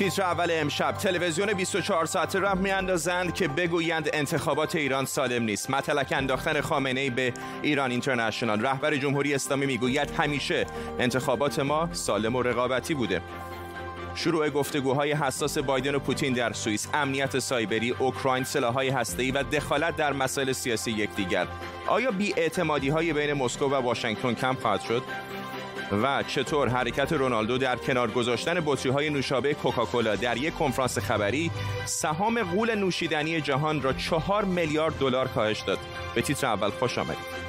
تیتر اول امشب. تلویزیون 24 ساعته را میاندازند که بگویند انتخابات ایران سالم نیست. مطلق انداختن خامنه ای به ایران اینترنشنال. رهبر جمهوری اسلامی می‌گوید همیشه انتخابات ما سالم و رقابتی بوده. شروع گفتگوهای حساس بایدن و پوتین در سوئیس. امنیت سایبری اوکراین سلاح‌های هسته‌ای و دخالت در مسائل سیاسی یکدیگر. آیا بی‌اعتمادی های بین مسکو و واشنگتن کم خواهد شد؟ و چطور حرکت رونالدو در کنار گذاشتن بطری های نوشابه کوکاکولا در یک کنفرانس خبری سهام قول نوشیدنی جهان را چهار میلیارد دلار کاهش داد. به تیتر اول خوش آمدید.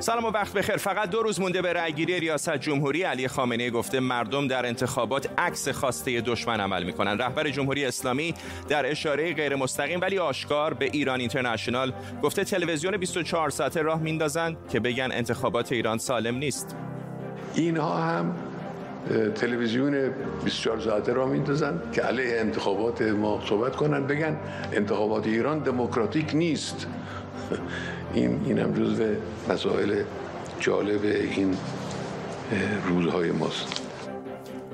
سلام و وقت بخیر. فقط دو روز مونده به رأیگیری ریاست جمهوری. علی خامنه گفته مردم در انتخابات عکس خواسته دشمن عمل می‌کنن. رهبر جمهوری اسلامی در اشاره غیر مستقیم ولی آشکار به ایران اینترنشنال گفته تلویزیون 24 ساعته راه میندازند که بگن انتخابات ایران سالم نیست. اینها هم تلویزیون 24 ساعته را میندازن که علیه انتخابات ما صحبت کنن بگن انتخابات ایران دموکراتیک نیست. این این هم جزو مسائل جالب این روزهای ماست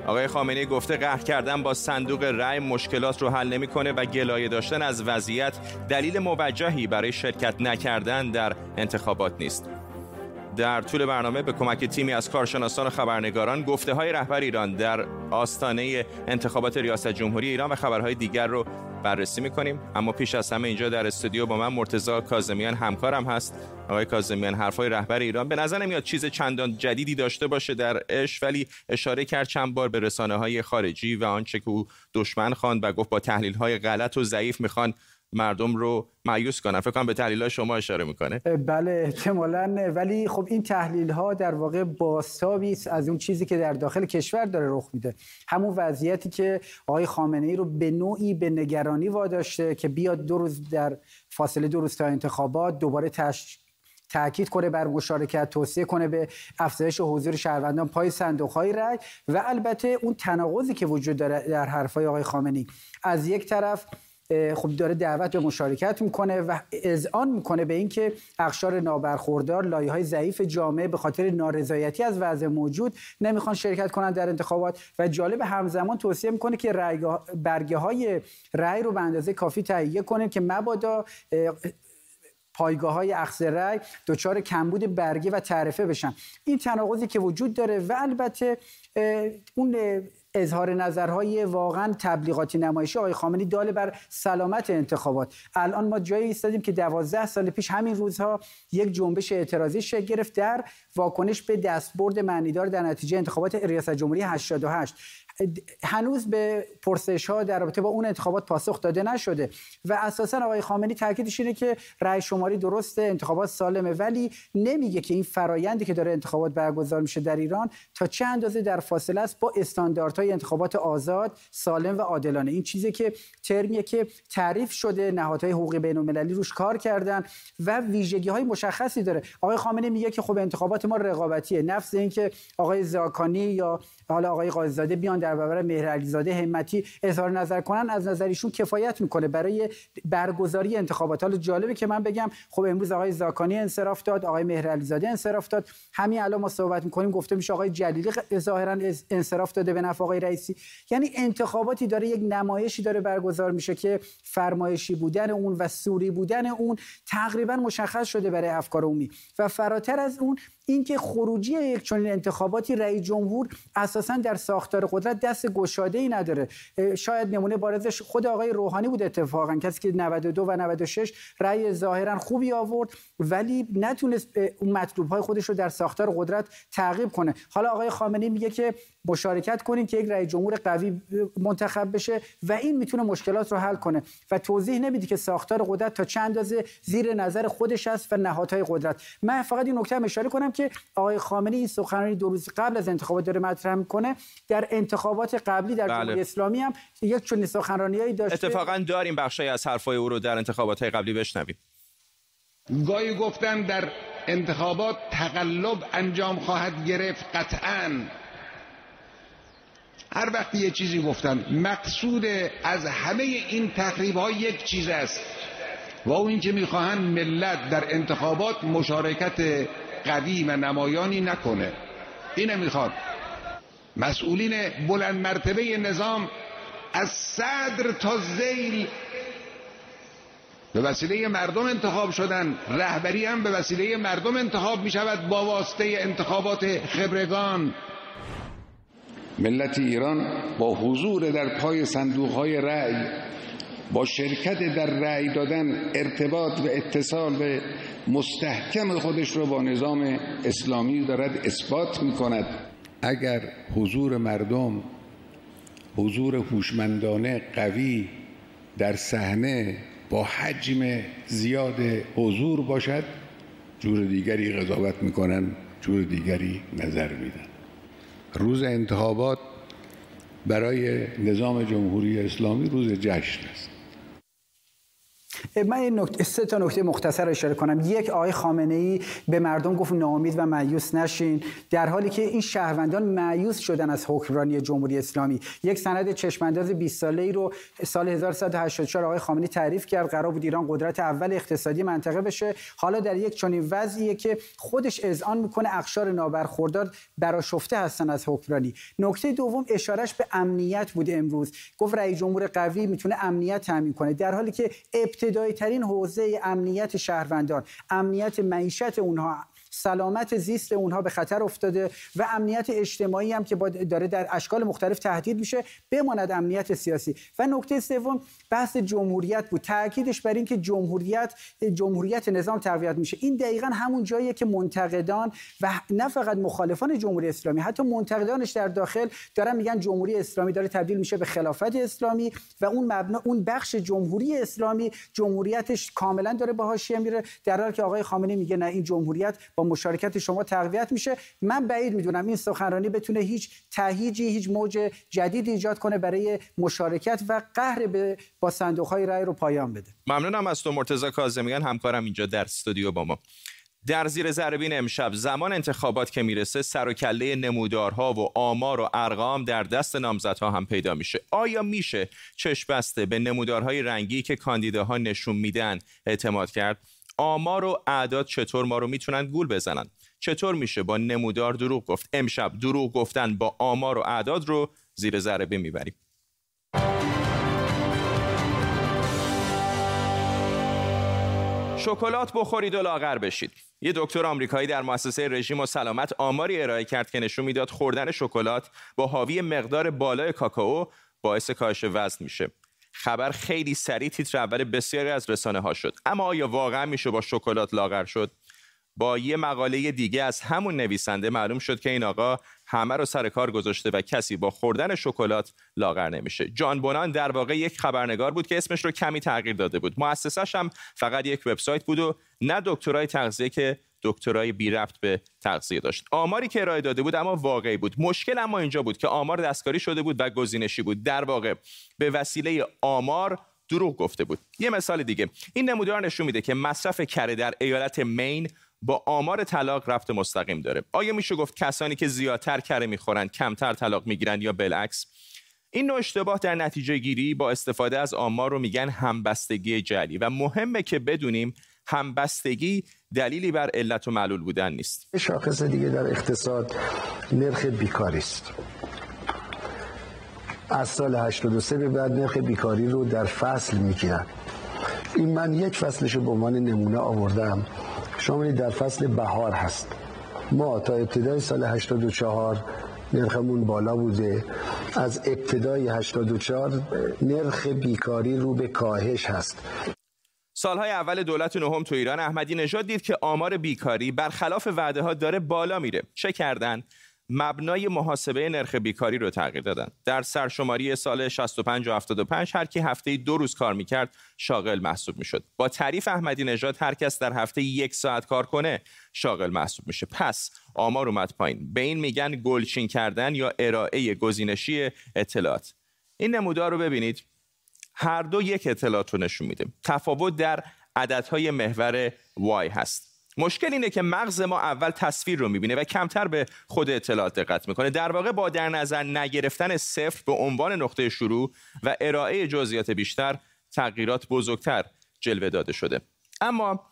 آقای خامنه گفته قهر کردن با صندوق رأی مشکلات رو حل نمی‌کنه و گلایه داشتن از وضعیت دلیل موجهی برای شرکت نکردن در انتخابات نیست. در طول برنامه به کمک تیمی از کارشناسان و خبرنگاران گفته های رهبر ایران در آستانه انتخابات ریاست جمهوری ایران و خبرهای دیگر رو بررسی می‌کنیم. اما پیش از همه اینجا در استودیو با من مرتضی کاظمیان همکارم هست. آقای کاظمیان حرفای رهبر ایران به نظر نمیاد چیز چندان جدیدی داشته باشه در اش ولی اشاره کرد چند بار به رسانه های خارجی و آنچه که او دشمن خواند و گفت با تحلیل های غلط و ضعیف می‌خوان مردم رو مایوس کنن. فکر کنم به تحلیل ها شما اشاره می‌کنه. بله احتمالا. ولی خب این تحلیل ها در واقع باستابی است از اون چیزی که در داخل کشور داره رخ میده. همون وضعیتی که آقای خامنه ای رو به نوعی به نگرانی واداشته که بیاد دو روز در فاصله دو روز تا انتخابات دوباره تش تاکید کنه بر مشارکت توصیه کنه به افزایش حضور شهروندان. پای صندوق های رای و البته اون تناقضی که وجود داره در حرفای آقای خامنه‌ای. از یک طرف خب داره دعوت به مشارکت می‌کنه و اذعان می‌کنه به اینکه اقشار نابرخوردار لایه های ضعیف جامعه به خاطر نارضایتی از وضع موجود نمی‌خوان شرکت کنند در انتخابات و جالب همزمان توصیه می‌کنه که برگه های رأی رو به اندازه کافی تهیه کنه که مبادا پایگاه های اخذ رأی دچار کمبود برگه و تعرفه بشن. این تناقضی که وجود داره و البته اون اظهار نظرهای واقعا تبلیغاتی نمایشی آقای خامنه‌ای داله بر سلامت انتخابات. الان ما جایی ایستادیم که دوازده سال پیش همین روزها یک جنبش اعتراضی شکل گرفت در واکنش به دستبرد معنیدار در نتیجه انتخابات ریاست جمهوری 88 هنوز به پرسش ها در رابطه با اون انتخابات پاسخ داده نشده و اساسا آقای خامنه‌ای تاکیدش اینه که رأی شماری درسته انتخابات سالمه ولی نمیگه که این فرایندی که داره انتخابات برگزار میشه در ایران تا چه اندازه در فاصله است با استانداردهای انتخابات آزاد سالم و عادلانه. این چیزی که ترمیه که تعریف شده نهادهای حقوقی بین المللی روش کار کردن و ویژگی های مشخصی داره. آقای خامنه‌ای میگه که خب انتخابات ما رقابتیه. نفس اینکه آقای زاکانی یا حالا آقای قاضی‌زاده بیان در برابر مهر همتی اظهار نظر کنن از نظر ایشون کفایت می‌کنه. برای برگزاری انتخابات. حالا جالبه که من بگم خب امروز آقای زاکانی انصراف داد آقای مهر علیزاده انصراف داد. همین الان ما صحبت می‌کنیم گفته میشه آقای جلیلی ظاهرا انصراف داده به نفع آقای رئیسی. یعنی انتخاباتی داره یک نمایشی داره برگزار میشه که فرمایشی بودن اون و سوری بودن اون تقریبا مشخص شده برای افکار عمومی. و فراتر از اون اینکه خروجی یک چنین انتخاباتی رئیس جمهور اساسا در ساختار قدرت دست گشاده ای نداره. شاید نمونه بارزش خود آقای روحانی بود اتفاقا کسی که 92 و 96 رأی ظاهرا خوبی آورد ولی نتونست اون مطلوب های خودش رو در ساختار قدرت تعقیب کنه. حالا آقای خامنه‌ای میگه که مشارکت کنین که یک رئیس جمهور قوی منتخب بشه و این می‌تونه مشکلات رو حل کنه. و توضیح نمیدی که ساختار قدرت تا چند اندازه زیر نظر خودش است و نهادهای قدرت. من فقط این نکته اشاره کنم که آقای خامنه‌ای این سخنرانی دو روز قبل از انتخابات داره مطرح می‌کنه. در انتخابات قبلی در بله. جمهوری اسلامی هم یک چنین سخنرانیایی داشته. اتفاقا داریم بخشی از حرفای او رو در انتخابات قبلی بشنویم. گاهی گفتن در انتخابات تقلب انجام خواهد گرفت قطعا. هر وقت یه چیزی گفتم مقصود از همه این تقریب ها یک چیز است و اون اینکه می‌خواهند ملت در انتخابات مشارکت قوی و نمایانی نکنه. اینه می‌خواد. مسئولین بلند مرتبه نظام از صدر تا زیل به وسیله مردم انتخاب شدن. رهبری هم به وسیله مردم انتخاب می شود با واسطه انتخابات خبرگان. ملت ایران با حضور در پای صندوق های رأی با شرکت در رأی دادن ارتباط و اتصال به مستحکم خودش رو با نظام اسلامی دارد اثبات می کند. اگر حضور مردم حضور هوشمندانه قوی در صحنه با حجم زیاد حضور باشد جور دیگری قضاوت می‌کنن جور دیگری نظر میدن. روز انتخابات برای نظام جمهوری اسلامی روز جشن است. من این نکته سه تا نکته مختصر اشاره کنم. یک آقای خامنه ای به مردم گفت ناامید و مایوس نشین. در حالی که این شهروندان مایوس شدن از حکمرانی جمهوری اسلامی. یک سند چشمانداز 20 ساله ای رو سال 1184 آقای خامنه‌ای تعریف کرد. قرار بود ایران قدرت اول اقتصادی منطقه بشه. حالا در یک چنین وضعیه که خودش اذعان می‌کنه اقشار نابرخوردار براشفته هستن از حکمرانی. نکته دوم اشارش به امنیت بود امروز. گفت رئیس جمهور قوی می‌تونه امنیت تامین کنه. در حالی که ابتدایی ترین حوزه امنیت شهروندان امنیت معیشت اونها سلامت زیست اونها به خطر افتاده و امنیت اجتماعی هم که داره در اشکال مختلف تهدید میشه بماند امنیت سیاسی. و نکته سوم بحث جمهوریت بود. تاکیدش بر اینکه جمهوریت جمهوریت نظام تقویت میشه. این دقیقا همون جاییه که منتقدان و نه فقط مخالفان جمهوری اسلامی حتی منتقدانش در داخل دارن میگن جمهوری اسلامی داره تبدیل میشه به خلافت اسلامی و اون مبنا اون بخش جمهوری اسلامی جمهوریتش کاملا داره به حاشیه میره در حالی که آقای خامنه‌ای میگه نه این جمهوریت با مشارکت شما تقویت میشه. من بعید می‌دونم این سخنرانی بتونه هیچ تهیجی هیچ موج جدید ایجاد کنه برای مشارکت و قهر به با صندوق های رای رو پایان بده. ممنونم از تو مرتضی کاظمیان همکارم اینجا در استودیو با ما. در زیر ذربین امشب زمان انتخابات که می‌رسه سر و کله نمودارها و آمار و ارقام در دست نامزدها هم پیدا میشه. آیا میشه چشم بسته به نمودارهای رنگی که کاندیداها نشون میدن اعتماد کرد؟ آمار و اعداد چطور ما رو می‌تونن گول بزنن؟ چطور میشه با نمودار دروغ گفت؟ امشب دروغ گفتن با آمار و اعداد رو زیر ذره می‌بریم شکلات بخورید و لاغر بشید. یه دکتر آمریکایی در مؤسسه رژیم و سلامت آماری ارائه کرد که نشون می‌داد خوردن شکلات با حاوی مقدار بالای کاکائو باعث کاهش وزن میشه. خبر خیلی سریع تیتر اول بسیاری از رسانه ها شد. اما آیا واقعا میشه با شکلات لاغر شد؟ با یه مقاله دیگه از همون نویسنده معلوم شد که این آقا همه رو سر کار گذاشته و کسی با خوردن شکلات لاغر نمیشه. جان بونان در واقع یک خبرنگار بود که اسمش رو کمی تغییر داده بود. مؤسسش هم فقط یک وبسایت بود و نه دکترای تغذیه که دکترای بی ربط به تغذیه داشت. آماری که ارائه داده بود اما واقعی بود. مشکل اما اینجا بود که آمار دستکاری شده بود و گزینشی بود. در واقع به وسیله آمار دروغ گفته بود. یه مثال دیگه. این نمودار نشون میده که مصرف کره در ایالت مین با آمار طلاق رفت مستقیم داره. آیا میشه گفت کسانی که زیادتر کره می‌خورن کمتر طلاق می‌گیرن یا بالعکس؟ این نوع اشتباه در نتیجه گیری با استفاده از آمار رو میگن همبستگی جلی و مهمه که بدونیم همبستگی دلیلی بر علت و معلول بودن نیست. شاخص دیگه در اقتصاد نرخ بیکاری است. از سال 83 به بعد نرخ بیکاری رو در فصل می‌گیرن. این من یک فصلش رو به عنوان نمونه آوردم. شما در فصل بهار هست. ما تا ابتدای سال 84 نرخمون بالا بوده. از ابتدای 84 نرخ بیکاری رو به کاهش هست. سالهای اول دولت نهم تو ایران احمدی نژاد دید که آمار بیکاری برخلاف وعده ها داره بالا میره. چه کردن؟ مبنای محاسبه نرخ بیکاری رو تغییر دادن. در سرشماری سال 65 و 75 هر کی هفته دو روز کار می‌کرد شاغل محسوب می‌شد. با تعریف احمدی نژاد هر کس در هفته یک ساعت کار کنه شاغل محسوب میشه. پس آمار اومد پایین. به این میگن گلچین کردن یا ارائه گزینشی اطلاعات. این نمودار رو ببینید. هر دو یک اطلاعات رو نشون میده. تفاوت در عددهای محور y هست. مشکل اینه که مغز ما اول تصویر رو می‌بینه و کمتر به خود اطلاعات دقت می‌کنه. در واقع با در نظر نگرفتن صفر به عنوان نقطه شروع و ارائه جزئیات بیشتر تغییرات بزرگتر جلوه داده شده. اما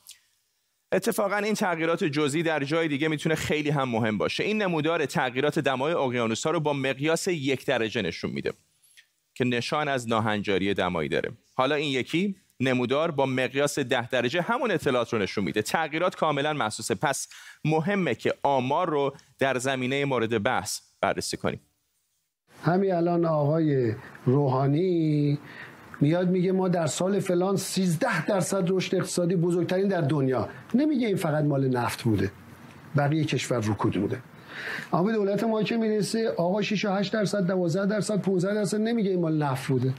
اتفاقا این تغییرات جزئی در جای دیگه می‌تونه خیلی هم مهم باشه. این نمودار تغییرات دمای اقیانوس ها رو با مقیاس یک درجه نشون میده که نشان از ناهنجاری دمایی داره. حالا این یکی نمودار با مقیاس ده درجه همون اطلاعات رو نشون میده. تغییرات کاملا محسوسه. پس مهمه که آمار رو در زمینه مورد بحث بررسی کنیم. همین الان آقای روحانی میاد میگه ما در سال فلان 13 درصد رشد اقتصادی بزرگترین در دنیا. نمیگه این فقط مال نفت بوده. بقیه کشور رکود بوده. اما دولت ما که می‌رسه آقا 6 و 8 درصد 12 درصد 15 درصد نمیگه این مال نفت بوده.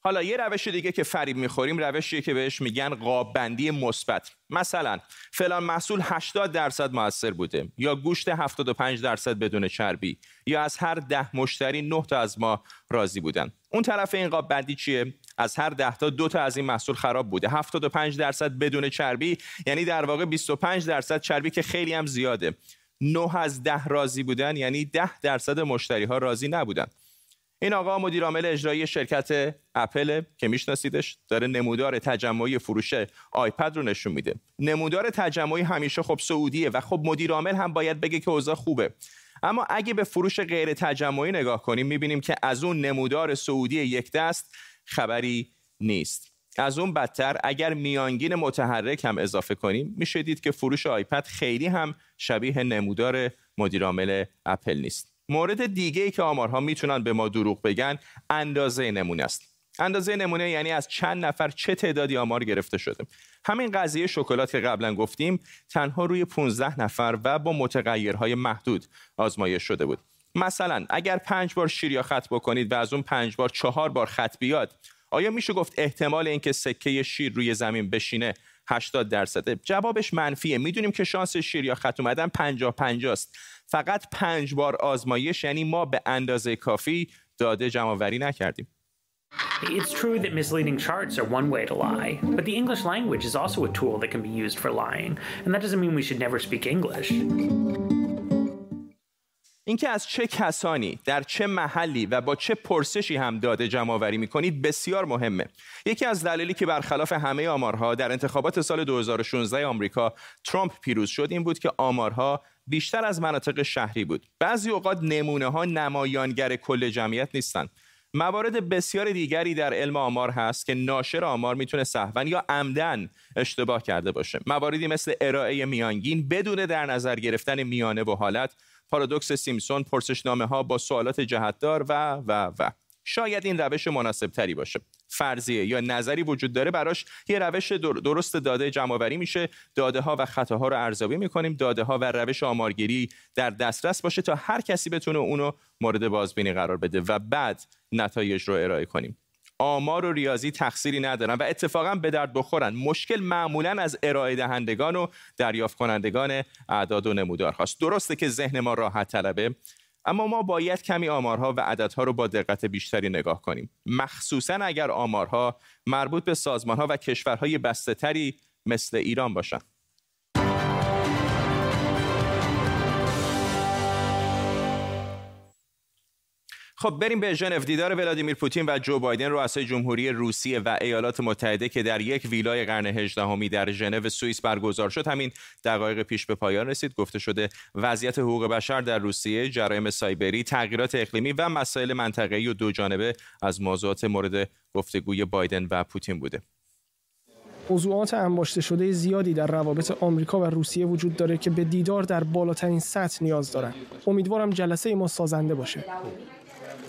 حالا یه روش دیگه که فریب می‌خوریم روشیه که بهش میگن قاب بندی مثبت. مثلا فلان محصول 80 درصد موثر بوده یا گوشت 75 درصد بدون چربی یا از هر ده مشتری 9 تا از ما راضی بودن. اون طرف این قاب بندی چیه؟ از هر ده تا دو تا از این محصول خراب بوده. 75 درصد بدون چربی یعنی در واقع 25 درصد چربی که خیلی هم زیاده. 9 از 10 راضی بودن یعنی 10 درصد مشتری ها راضی نبودن. این آقا مدیر عامل اجرایی شرکت اپل که میشناسیدش داره نمودار تجمعی فروش آیپد رو نشون میده. نمودار تجمعی همیشه خب سعودیه و خب مدیر عامل هم باید بگه که اوضاع خوبه. اما اگه به فروش غیر تجمعی نگاه کنیم می‌بینیم که از اون نمودار سعودی یک دست خبری نیست. از اون بدتر اگر میانگین متحرک هم اضافه کنیم میشه دید که فروش آیپد خیلی هم شبیه نمودار مدیرعامل اپل نیست. مورد دیگه ای که آمارها می‌تونن به ما دروغ بگن اندازه نمونه است. اندازه نمونه یعنی از چند نفر چه تعدادی آمار گرفته شده. همین قضیه شکلات که قبلا گفتیم تنها روی 15 نفر و با متغیرهای محدود آزمایش شده بود. مثلا اگر پنج بار شیر یا خط بکنید و از اون پنج بار چهار بار خط بیاد آیا میشه گفت احتمال اینکه سکه شیر روی زمین بشینه 80 درصده جوابش منفیه می‌دونیم که شانس شیر یا خط اومدن 50 50 است فقط پنج بار آزمایش یعنی ما به اندازه کافی داده جمع نکردیم It's true that misleading charts are one way to lie, but the English language is also a tool that can be used for lying, and that doesn't mean we should never speak English. اینکه از چه کسانی در چه محلی و با چه پرسشی هم داده جمع آوری می‌کنید بسیار مهمه. یکی از دلایلی که برخلاف همه آمارها در انتخابات سال 2016 آمریکا ترامپ پیروز شد این بود که آمارها بیشتر از مناطق شهری بود. بعضی اوقات نمونه ها نمایانگر کل جمعیت نیستند. موارد بسیار دیگری در علم آمار هست که ناشر آمار می‌تونه سهوا یا عمدن اشتباه کرده باشه. مواردی مثل ارائه میانگین بدون در نظر گرفتن میانه و حالت پارادوکس سیمسون پرسشنامه ها با سوالات جهتدار و و و. شاید این روش مناسب تری باشه. فرضیه یا نظری وجود داره براش یه روش درست داده جمع میشه. داده ها و خطاها رو ارزیابی می‌کنیم. داده ها و روش آمارگیری در دسترس باشه تا هر کسی بتونه اونو مورد بازبینی قرار بده و بعد نتایج رو ارائه کنیم. آمار و ریاضی تقصیری ندارن و اتفاقا به درد بخورن. مشکل معمولا از ارائه دهندگان و دریافت کنندگان اعداد و نمودار هاست درسته که ذهن ما راحت طلبه اما ما باید کمی آمارها و عددها رو با دقت بیشتری نگاه کنیم. مخصوصا اگر آمارها مربوط به سازمانها و کشورهای بسته تری مثل ایران باشند خب بریم به ژنو دیدار ولادیمیر پوتین و جو بایدن رؤسای جمهوری روسیه و ایالات متحده که در یک ویلای قرن هجدهمی در ژنو سوئیس برگزار شد همین دقایق پیش به پایان رسید گفته شده وضعیت حقوق بشر در روسیه جرایم سایبری تغییرات اقلیمی و مسائل منطقه‌ای و دو جانبه از موضوعات مورد گفتگوی بایدن و پوتین بوده موضوعات انباشته شده زیادی در روابط آمریکا و روسیه وجود داره که به دیدار در بالاترین سطح نیاز دارن. امیدوارم جلسه ما سازنده باشه.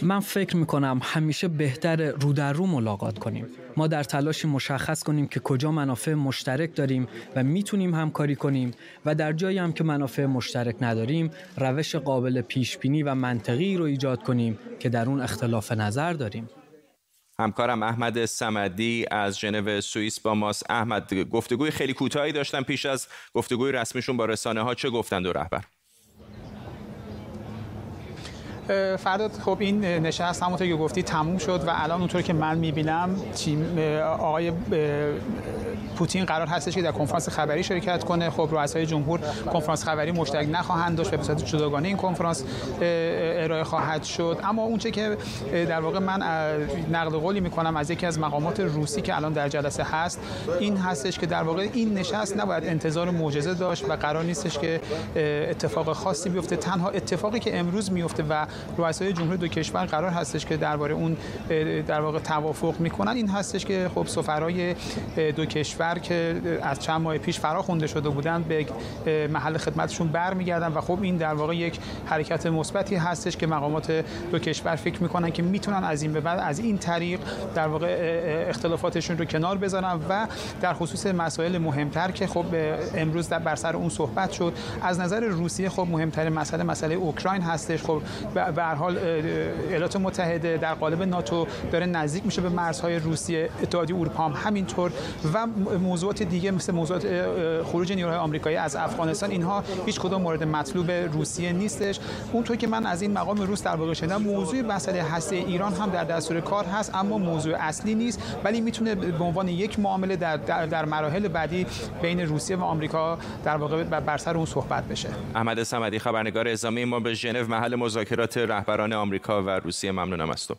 من فکر می‌کنم همیشه بهتر رو در رو ملاقات کنیم. ما در تلاش مشخص کنیم که کجا منافع مشترک داریم و می‌تونیم همکاری کنیم و در جایی هم که منافع مشترک نداریم روش قابل پیش بینی و منطقی رو ایجاد کنیم که در اون اختلاف نظر داریم. همکارم احمد سمدی از ژنو سوئیس با ماست. احمد گفتگوی خیلی کوتاهی داشتن پیش از گفتگوی رسمیشون با رسانه ها چه گفتند و رهبر؟ فرداد خب این نشست همونطور که گفتی تموم شد و الان اونطور که من می‌بینم تیم آقای پوتین قرار هستش که در کنفرانس خبری شرکت کنه. خب رؤسای جمهور کنفرانس خبری مشترک نخواهند داشت به صورت جداگانه این کنفرانس ارائه خواهد شد. اما اونچه که در واقع من نقل قولی می‌کنم از یکی از مقامات روسی که الان در جلسه هست این هستش که در واقع این نشست نباید انتظار معجزه داشت و قرار نیستش که اتفاق خاصی بیفته. تنها اتفاقی که امروز میفته و رؤسای جمهور دو کشور قرار هستش که درباره اون در واقع توافق می‌کنن. این هستش که خب سفرای دو کشور که از چند ماه پیش فرا خونده شده بودند به محل خدمتشون برمیگردن و خب این در واقع یک حرکت مثبتی هستش که مقامات دو کشور فکر می‌کنن که می‌تونن از این به بعد از این طریق در واقع اختلافاتشون رو کنار بذارن و در خصوص مسائل مهمتر که خب امروز در بر سر اون صحبت شد. از نظر روسیه خب مهمترین مسئله مسئله اوکراین هستش. خب به هر حال ایالات متحده در قالب ناتو داره نزدیک میشه به مرزهای روسیه اتحادیه اروپا هم همینطور و موضوعات دیگه مثل موضوعات خروج نیروهای آمریکایی از افغانستان اینها هیچ کدام مورد مطلوب روسیه نیستش. اونطور که من از این مقام روس در واقع شدم موضوع مسئله هسته ایران هم در دستور کار هست اما موضوع اصلی نیست ولی می‌تونه به عنوان یک معامله در, در, در مراحل بعدی بین روسیه و آمریکا در واقع بر سر اون صحبت بشه. احمد صمدی خبرنگار اعزامی ما به ژنو محل مذاکرات رهبران آمریکا و روسیه ممنونم از تو.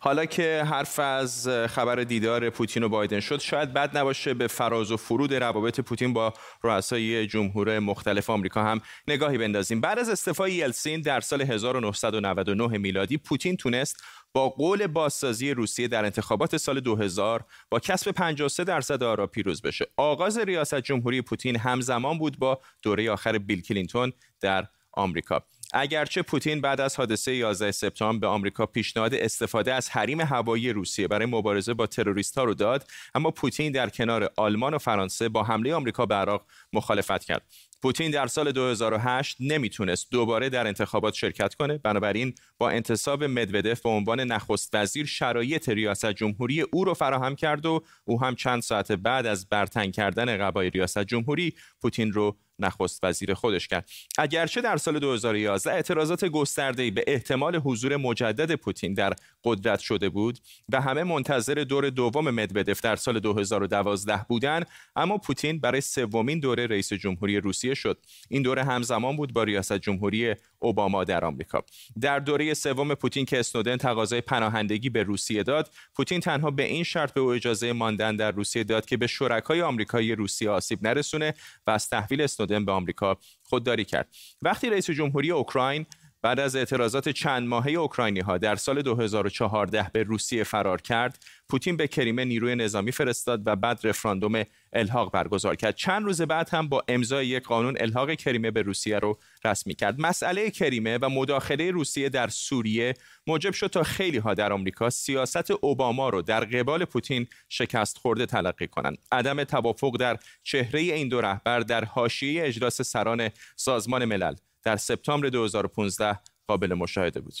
حالا که حرف از خبر دیدار پوتین و بایدن شد شاید بد نباشه به فراز و فرود روابط پوتین با رؤسای جمهور مختلف آمریکا هم نگاهی بندازیم. بعد از استعفای یلسین در سال 1999 میلادی پوتین تونست با قول بازسازی روسیه در انتخابات سال 2000 با کسب 53 درصد آرا پیروز بشه. آغاز ریاست جمهوری پوتین همزمان بود با دوره آخر بیل کلینتون در آمریکا. اگرچه پوتین بعد از حادثه 11 سپتامبر به آمریکا پیشنهاد استفاده از حریم هوایی روسیه برای مبارزه با تروریست ها رو داد اما پوتین در کنار آلمان و فرانسه با حمله آمریکا به عراق مخالفت کرد. پوتین در سال 2008 نمی‌تونست دوباره در انتخابات شرکت کنه بنابراین با انتصاب مدودف به عنوان نخست وزیر شرایط ریاست جمهوری او رو فراهم کرد و او هم چند ساعت بعد از برتن کردن قبای ریاست جمهوری پوتین رو نخست وزیر خودش کرد. اگرچه در سال 2011 اعتراضات گسترده‌ای به احتمال حضور مجدد پوتین در قدرت شده بود و همه منتظر دور دوم مدودف در سال 2012 بودند اما پوتین برای سومین دوره رئیس جمهوری روسیه شد. این دوره همزمان بود با ریاست جمهوری اوباما در آمریکا. در دوره سوم پوتین که اسنودن تقاضای پناهندگی به روسیه داد پوتین تنها به این شرط به او اجازه ماندن در روسیه داد که به شرکای آمریکایی روسیه آسیب نرسونه و از تحویل به آمریکا خودداری کرد. وقتی رئیس جمهوری اوکراین بعد از اعتراضات چند ماهه اوکراینی ها در سال 2014 به روسیه فرار کرد پوتین به کریمه نیروی نظامی فرستاد و بعد رفراندوم الحاق برگزار کرد. چند روز بعد هم با امضای یک قانون الحاق کریمه به روسیه رو رسمی کرد. مسئله کریمه و مداخله روسیه در سوریه موجب شد تا خیلی ها در آمریکا سیاست اوباما رو در قبال پوتین شکست خورده تلقی کنند. عدم توافق در چهره این دو رهبر در حاشیه اجلاس سران سازمان ملل. در سپتامبر 2015 قابل مشاهده بود.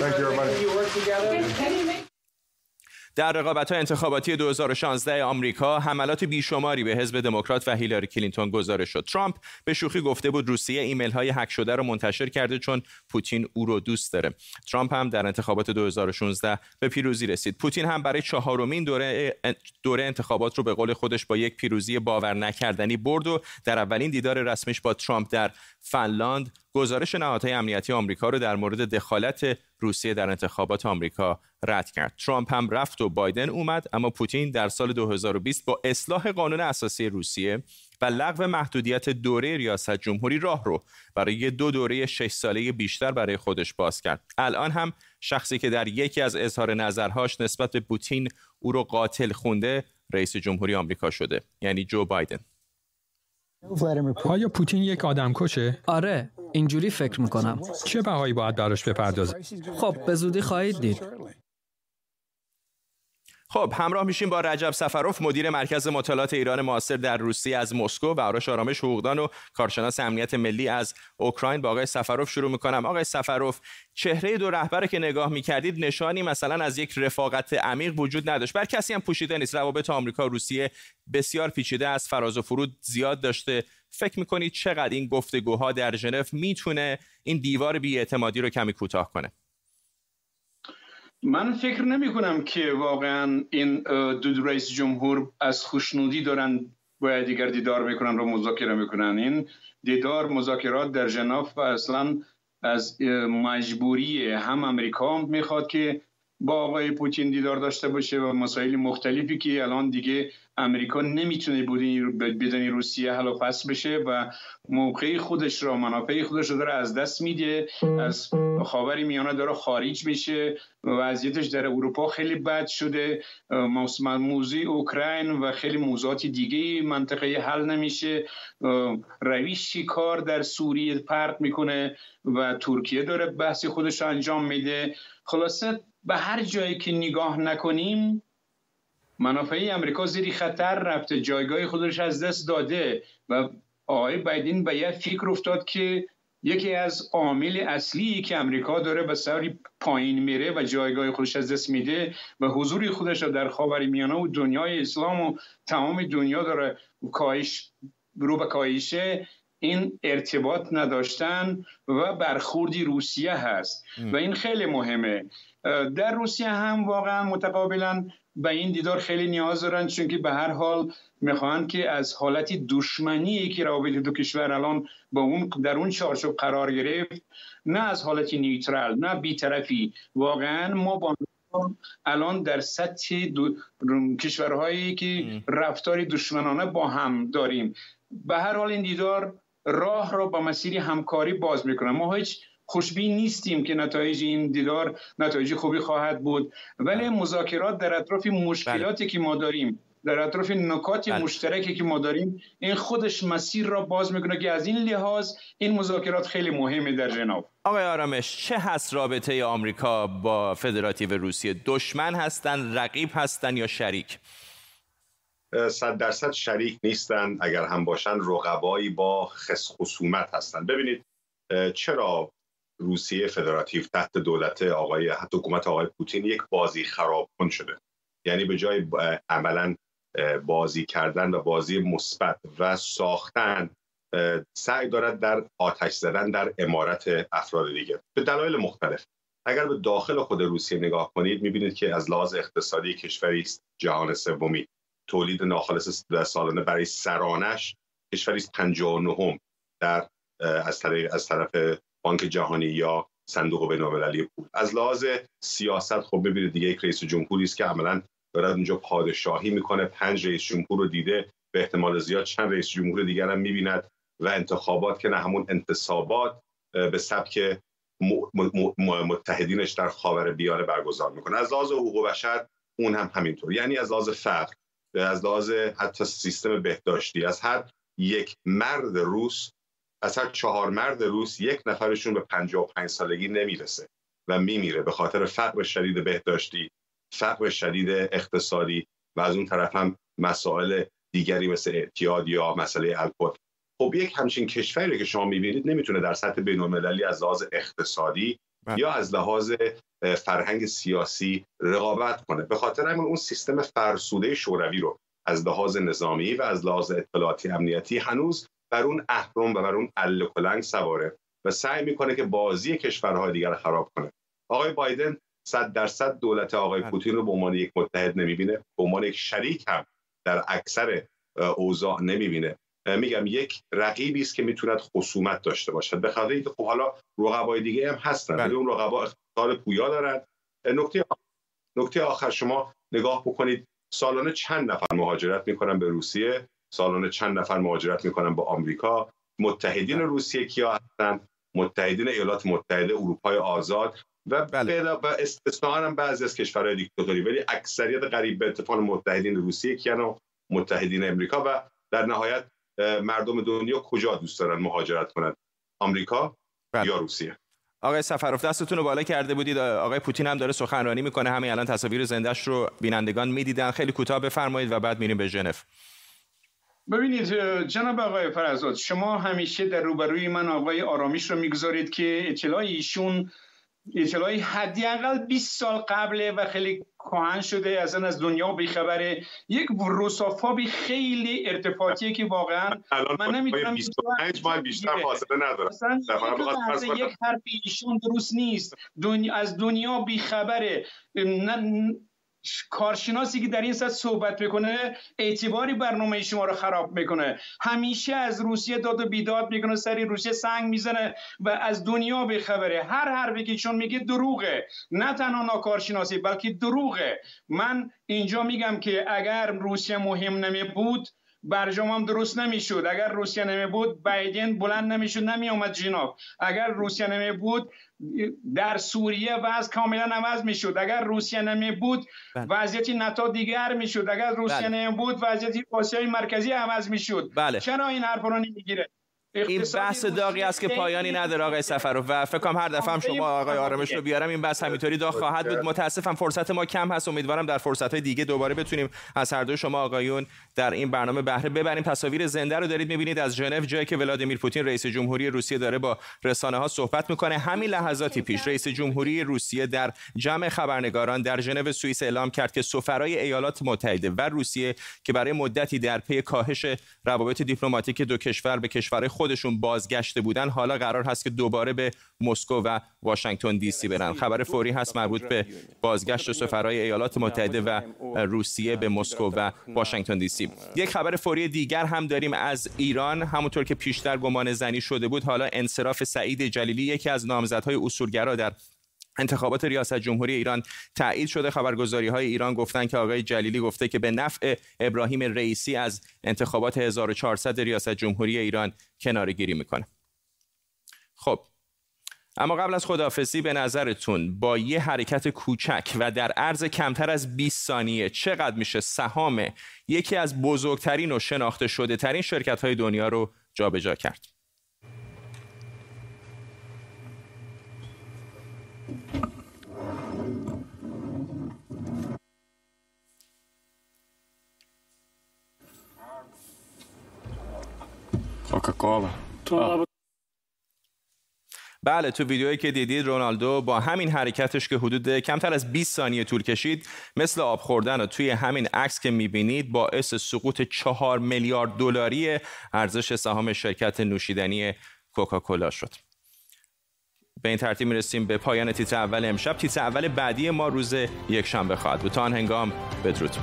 Thank you, everybody. در رقابت انتخاباتی 2016 آمریکا حملات بیشماری به حزب دموکرات و هیلاری کلینتون گزارش شد. ترامپ به شوخی گفته بود روسیه ایمیل های هک شده رو منتشر کرده چون پوتین او رو دوست داره. ترامپ هم در انتخابات 2016 به پیروزی رسید. پوتین هم برای چهارمین دوره دوره انتخابات رو به قول خودش با یک پیروزی باور نکردنی برد و در اولین دیدار رسمیش با ترامپ در فنلاند گزارش نهادهای امنیتی آمریکا رو در مورد دخالت روسیه در انتخابات آمریکا رد کرد. ترامپ هم رفت و بایدن اومد اما پوتین در سال 2020 با اصلاح قانون اساسی روسیه و لغو محدودیت دوره ریاست جمهوری راه رو برای دو دوره شش ساله بیشتر برای خودش باز کرد. الان هم شخصی که در یکی از اظهار نظرهاش نسبت به پوتین او رو قاتل خونده رئیس جمهوری آمریکا شده یعنی جو بایدن آیا پوتین یک آدم کشه؟ آره اینجوری فکر می‌کنم چه بهایی باید براش بپردازه؟ خب به زودی خواهید دید خب همراه میشیم با رجب سفروف مدیر مرکز مطالعات ایران معاصر در روسیه از مسکو و آرش آرامش حقوقدان و کارشناس امنیت ملی از اوکراین با آقای سفروف شروع می‌کنم. آقای سفروف چهره دو رهبر که نگاه می‌کردید نشانی مثلا از یک رفاقت عمیق وجود نداشت. بر کسی هم پوشیده نیست. روابط آمریکا و روسیه بسیار پیچیده از فراز و فرود زیاد داشته. فکر می‌کنید چقدر این گفتگوها در ژنو می‌تونه این دیوار بیاعتمادی رو کمی کوتاه کنه؟ من فکر نمی کنم که واقعا این دو رئیس جمهور از خوشنودی دارن باید دیگر دیدار می‌کنن رو مذاکره می‌کنن این دیدار مذاکرات در ژنو اصلا از مجبوری هم امریکا می‌خواد که با آقای پوتین دیدار داشته باشه و مسائل مختلفی که الان دیگه امریکا نمی‌تونه بدون روسیه و فصل بشه و موقع خودش را منافع خودش رو داره از دست میده از خاور میانه داره خارج میشه وضعیتش در اروپا خیلی بد شده. موضوع اوکراین و خیلی موضوعات دیگه منطقه حل نمیشه. رویش کار در سوریه پرت می‌کنه و ترکیه داره بحث خودش رو انجام میده؟ خلاصه به هر جایی که نگاه نکنیم منافع امریکا زیر خطر رفته جایگاه خودش از دست داده و آقای بایدن به یه فکر افتاد که یکی از عامل اصلی که امریکا داره به سری پایین میره و جایگاه خودش از دست میده و حضوری خودش در خاور میانه و دنیای اسلام و تمام دنیا داره کاهش رو به کاهشه این ارتباط نداشتن و برخوردی روسیه هست. و این خیلی مهمه. در روسیه هم واقعا متقابلا به این دیدار خیلی نیاز دارن چون که به هر حال می‌خواهند که از حالتی دشمنی که روابط دو کشور الان با اون در اون چارچوب قرار گرفت نه از حالتی نیوترال نه بیطرفی. واقعا ما با الان در سطح کشورهایی که رفتار دشمنانه با هم داریم. به هر حال این دیدار راه را با مسیر همکاری باز می‌کنه ما هیچ خوشبین نیستیم که نتایج این دیدار نتایج خوبی خواهد بود ولی بله. مذاکرات در اطراف مشکلاتی بله. که ما داریم در اطراف نکات بله. مشترکی که ما داریم این خودش مسیر را باز می‌کنه که از این لحاظ این مذاکرات خیلی مهمه در جناب آقای آرامش چه هست رابطه آمریکا با فدراتیو روسیه دشمن هستند رقیب هستند یا شریک صد درصد شریک نیستند اگر هم باشن رقبایی با خصوصومت هستند ببینید چرا روسیه فدراتیو تحت دولت آقای حتی حکومت آقای پوتین یک بازی خراب کن شده. یعنی به جای عملا بازی کردن و بازی مثبت و ساختن سعی دارد در آتش زدن در امارت افراد دیگه. به دلایل مختلف. اگر به داخل خود روسیه نگاه کنید می‌بینید که از لحاظ اقتصادی کشوری است جهان سومی. تولید ناخالص سالانه برای سرانش کشوری است 59 در از طریق از طرف بانک جهانی یا صندوق بین‌المللی پول. از لحاظ سیاست خب ببینید دیگه یک رئیس جمهوری است که عملا دارد اونجا پادشاهی می‌کنه. پنج رئیس جمهور رو دیده. به احتمال زیاد چند رئیس جمهور دیگر هم می‌بیند و انتخابات که نه همون انتصابات به سبک متحدینش در خاور بیاره برگزار می‌کنه. از لحاظ حقوق بشر اون هم همینطور. یعنی از لحاظ فقر از لحاظ حتی سیستم بهداشتی از هر یک مرد روس از هر چهار مرد روس یک نفرشون به 55 سالگی نمی‌رسه و میمیره به خاطر فقر شدید بهداشتی فقر شدید اقتصادی و از اون طرف هم مسائل دیگری مثل اعتیاد یا مسئله الکل خب یک همچین کشوری که شما می‌بینید نمی‌تونه در سطح بین از لحاظ اقتصادی. یا از لحاظ فرهنگ سیاسی رقابت کنه. به خاطر همین اون سیستم فرسوده شوروی رو از لحاظ نظامی و از لحاظ اطلاعاتی امنیتی هنوز بر اون اهرم و بر اون ال کلنگ سواره و سعی می‌کنه که بازی کشورهای دیگر خراب کنه. آقای بایدن صد درصد دولت آقای بله. پوتین رو به عنوان یک متحد نمی‌بینه. به عنوان یک شریک هم در اکثر اوضاع نمی‌بینه. میگم یک رقیبی است که می‌توند خصومت داشته باشد. به خاطر اینکه خب حالا رقبای دیگه هم هستن. ولی بله. اون رقبا اقتصاد پویا دارن. نکته نکته آخر شما نگاه بکنید. سالانه چند نفر مهاجرت می‌کنن به روسیه؟ سالانه چند نفر مهاجرت می‌کنن به آمریکا؟ متحدین بله. روسیه کیا هستن؟ متحدین ایالات متحده اروپای آزاد و بله. و استثنا هم بعضی از کشورهای دیکتاتوری. ولی اکثریت قریب به اتفاق متحدین روسیه کیان و متحدین امریکا و در نهایت مردم دنیا کجا دوست دارن مهاجرت کنند آمریکا بله. یا روسیه؟ آقای سفروف دستتون رو بالا کرده بودید. آقای پوتین هم داره سخنرانی می‌کنه. همین الان تصاویر زندهش رو بینندگان می‌دیدن. خیلی کوتاه بفرمایید و بعد میریم به ژنو ببینید جناب آقای فرزاد شما همیشه در روبروی من آقای آرامیش رو می‌گذارید که اطلاع ایشون اطلاعی حداقل 20 سال قبله و خیلی کهن شده از از دنیا بیخبره. یک روسافابی خیلی ارتفاعیه که واقعا من نمی‌تونم 25 مایل بیشتر فاصله نداره یک حرف ایشون درست نیست. دنیا از دنیا بیخبره. کارشناسی که در این سطح صحبت می‌کنه اعتباری برنامه شما رو خراب می‌کنه. همیشه از روسیه داد و بیداد می‌کنه سری روسیه سنگ می‌زنه و از دنیا بخبره هر حرفی که چون میگه دروغه. نه تنها ناکارشناسی بلکه دروغه. من اینجا میگم که اگر روسیه مهم نمی بود برجام هم درست نمی‌شد اگر روسیه نمی بود بایدن بلند نمی‌شد نمی اومد جناب اگر روسیه نمی بود در سوریه وضع کاملا عوض می‌شد اگر روسیه نمی بود بله. وضعیت نتا دیگر می‌شد اگر روسیه بله. نمی بود وضعیت آسیای مرکزی عوض می‌شد بله. چرا این حرف رو نمی‌گیره این بحث داغی است که پایانی نداره آقای سفرو و فکر کنم هر دفعه هم شما آقای آرامش رو بیارم. این بحث همینطوری داغ خواهد بود. متاسفم فرصت ما کم هست. امیدوارم در فرصت های دیگه دوباره بتونیم از هر دو شما آقایون در این برنامه بهره ببریم. تصاویر زنده رو دارید می‌بینید از ژنو جایی که ولادیمیر پوتین رئیس جمهوری روسیه داره با رسانه ها صحبت می‌کنه. همین لحظاتی پیش رئیس جمهوری روسیه در جمع خبرنگاران در ژنو سوئیس اعلام کرد که سفرای ایالات متحده و روسیه که برای مدتی در پی کاهش روابط دیپلماتیک دو کشور به کشور خودشون بازگشته بودن حالا قرار هست که دوباره به مسکو و واشنگتن دی سی برن. خبر فوری هست مربوط به بازگشت سفرای ایالات متحده و روسیه به مسکو و واشنگتن دی سی. یک خبر فوری دیگر هم داریم از ایران. همونطور که پیشتر گمان زنی شده بود حالا انصراف سعید جلیلی یکی از نامزدهای اصولگرا در انتخابات ریاست جمهوری ایران تایید شده. خبرگزاری های ایران گفتن که آقای جلیلی گفته که به نفع ابراهیم رئیسی از انتخابات 1400 ریاست جمهوری ایران کناره گیری می‌کنه. خب اما قبل از خدافزی به نظرتون با یه حرکت کوچک و در عرض کمتر از 20 ثانیه چقدر میشه سهام یکی از بزرگترین و شناخته شده ترین شرکت های دنیا رو جابجا کرد؟ کوکاکولا بله تو ویدیویی که دیدید رونالدو با همین حرکتش که حدود کمتر از 20 ثانیه طول کشید مثل آب خوردن و توی همین عکس که می‌بینید باعث سقوط 4 میلیارد دلاری ارزش سهام شرکت نوشیدنی کوکاکولا شد. به این ترتیب می‌رسیم به پایان تیتر اول امشب. تیتر اول بعدی ما روز یک شنبه خواهد بود. تا آن هنگام بدرود.